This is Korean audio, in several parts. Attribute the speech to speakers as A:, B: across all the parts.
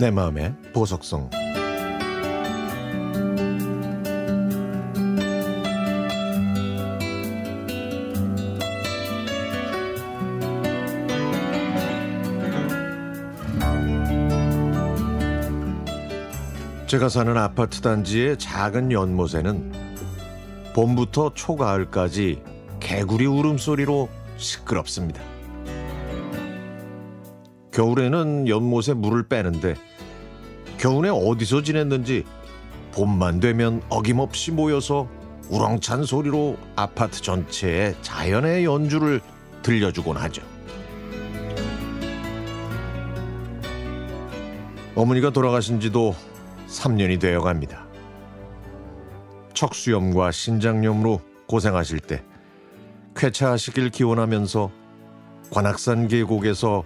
A: 내 마음의 보석성 제가 사는 아파트 단지의 작은 연못에는 봄부터 초가을까지 개구리 울음소리로 시끄럽습니다. 겨울에는 연못에 물을 빼는데 겨울에 어디서 지냈는지 봄만 되면 어김없이 모여서 우렁찬 소리로 아파트 전체에 자연의 연주를 들려주곤 하죠. 어머니가 돌아가신 지도 3년이 되어 갑니다. 척수염과 신장염으로 고생하실 때 쾌차하시길 기원하면서 관악산 계곡에서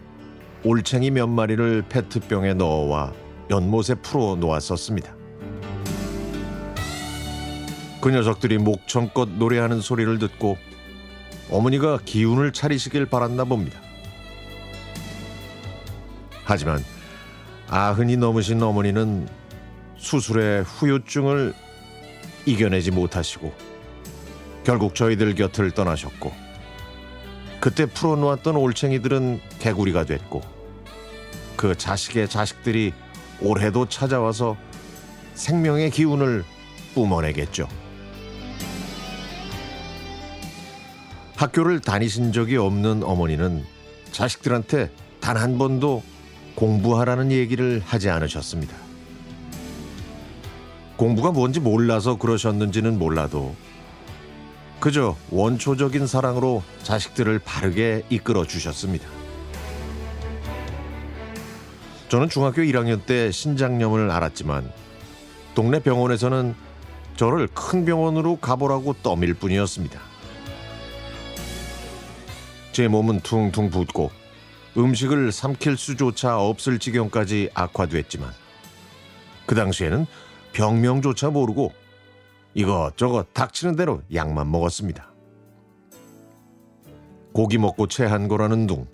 A: 올챙이 몇 마리를 페트병에 넣어와 연못에 풀어 놓았었습니다. 그 녀석들이 목청껏 노래하는 소리를 듣고 어머니가 기운을 차리시길 바랐나 봅니다. 하지만 아흔이 넘으신 어머니는 수술의 후유증을 이겨내지 못하시고 결국 저희들 곁을 떠나셨고 그때 풀어놓았던 올챙이들은 개구리가 됐고 그 자식의 자식들이 올해도 찾아와서 생명의 기운을 뿜어내겠죠. 학교를 다니신 적이 없는 어머니는 자식들한테 단 한 번도 공부하라는 얘기를 하지 않으셨습니다. 공부가 뭔지 몰라서 그러셨는지는 몰라도 그저 원초적인 사랑으로 자식들을 바르게 이끌어 주셨습니다. 저는 중학교 1학년 때 신장염을 알았지만 동네 병원에서는 저를 큰 병원으로 가보라고 떠밀 뿐이었습니다. 제 몸은 퉁퉁 붓고 음식을 삼킬 수조차 없을 지경까지 악화됐지만 그 당시에는 병명조차 모르고 이것저것 닥치는 대로 약만 먹었습니다. 고기 먹고 체한 거라는 둥,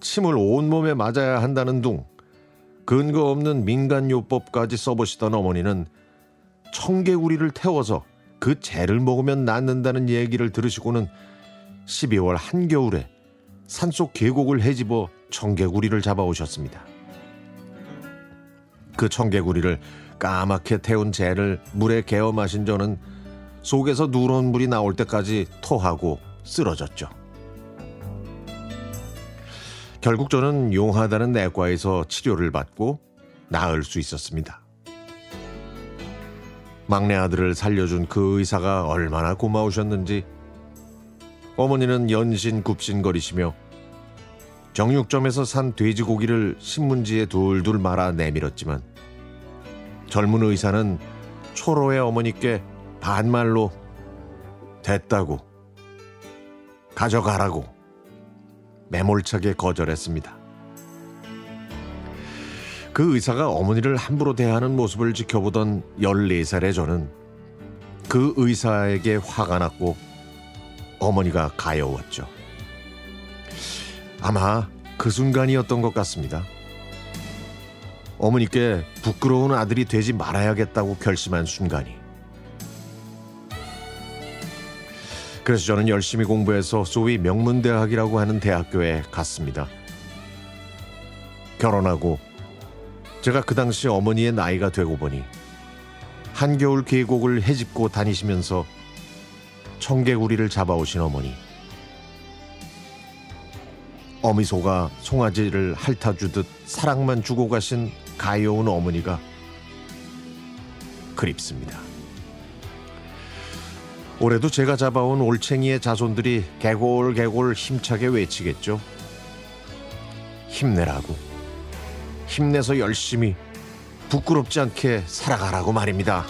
A: 침을 온몸에 맞아야 한다는 둥, 근거 없는 민간요법까지 써보시던 어머니는 청개구리를 태워서 그 재를 먹으면 낫는다는 얘기를 들으시고는 12월 한겨울에 산속 계곡을 헤집어 청개구리를 잡아오셨습니다. 그 청개구리를 까맣게 태운 재를 물에 개어 마신 저는 속에서 누런 물이 나올 때까지 토하고 쓰러졌죠. 결국 저는 용하다는 내과에서 치료를 받고 나을 수 있었습니다. 막내 아들을 살려준 그 의사가 얼마나 고마우셨는지 어머니는 연신 굽신거리시며 정육점에서 산 돼지고기를 신문지에 둘둘 말아 내밀었지만 젊은 의사는 초로의 어머니께 반말로 됐다고 가져가라고 매몰차게 거절했습니다. 그 의사가 어머니를 함부로 대하는 모습을 지켜보던 14살의 저는 그 의사에게 화가 났고 어머니가 가여웠죠. 아마 그 순간이었던 것 같습니다. 어머니께 부끄러운 아들이 되지 말아야겠다고 결심한 순간이. 그래서 저는 열심히 공부해서 소위 명문대학이라고 하는 대학교에 갔습니다. 결혼하고 제가 그 당시 어머니의 나이가 되고 보니 한겨울 계곡을 헤집고 다니시면서 청개구리를 잡아오신 어머니. 어미소가 송아지를 핥아주듯 사랑만 주고 가신 가여운 어머니가 그립습니다. 올해도 제가 잡아온 올챙이의 자손들이 개골개골 힘차게 외치겠죠. 힘내라고. 힘내서 열심히 부끄럽지 않게 살아가라고 말입니다.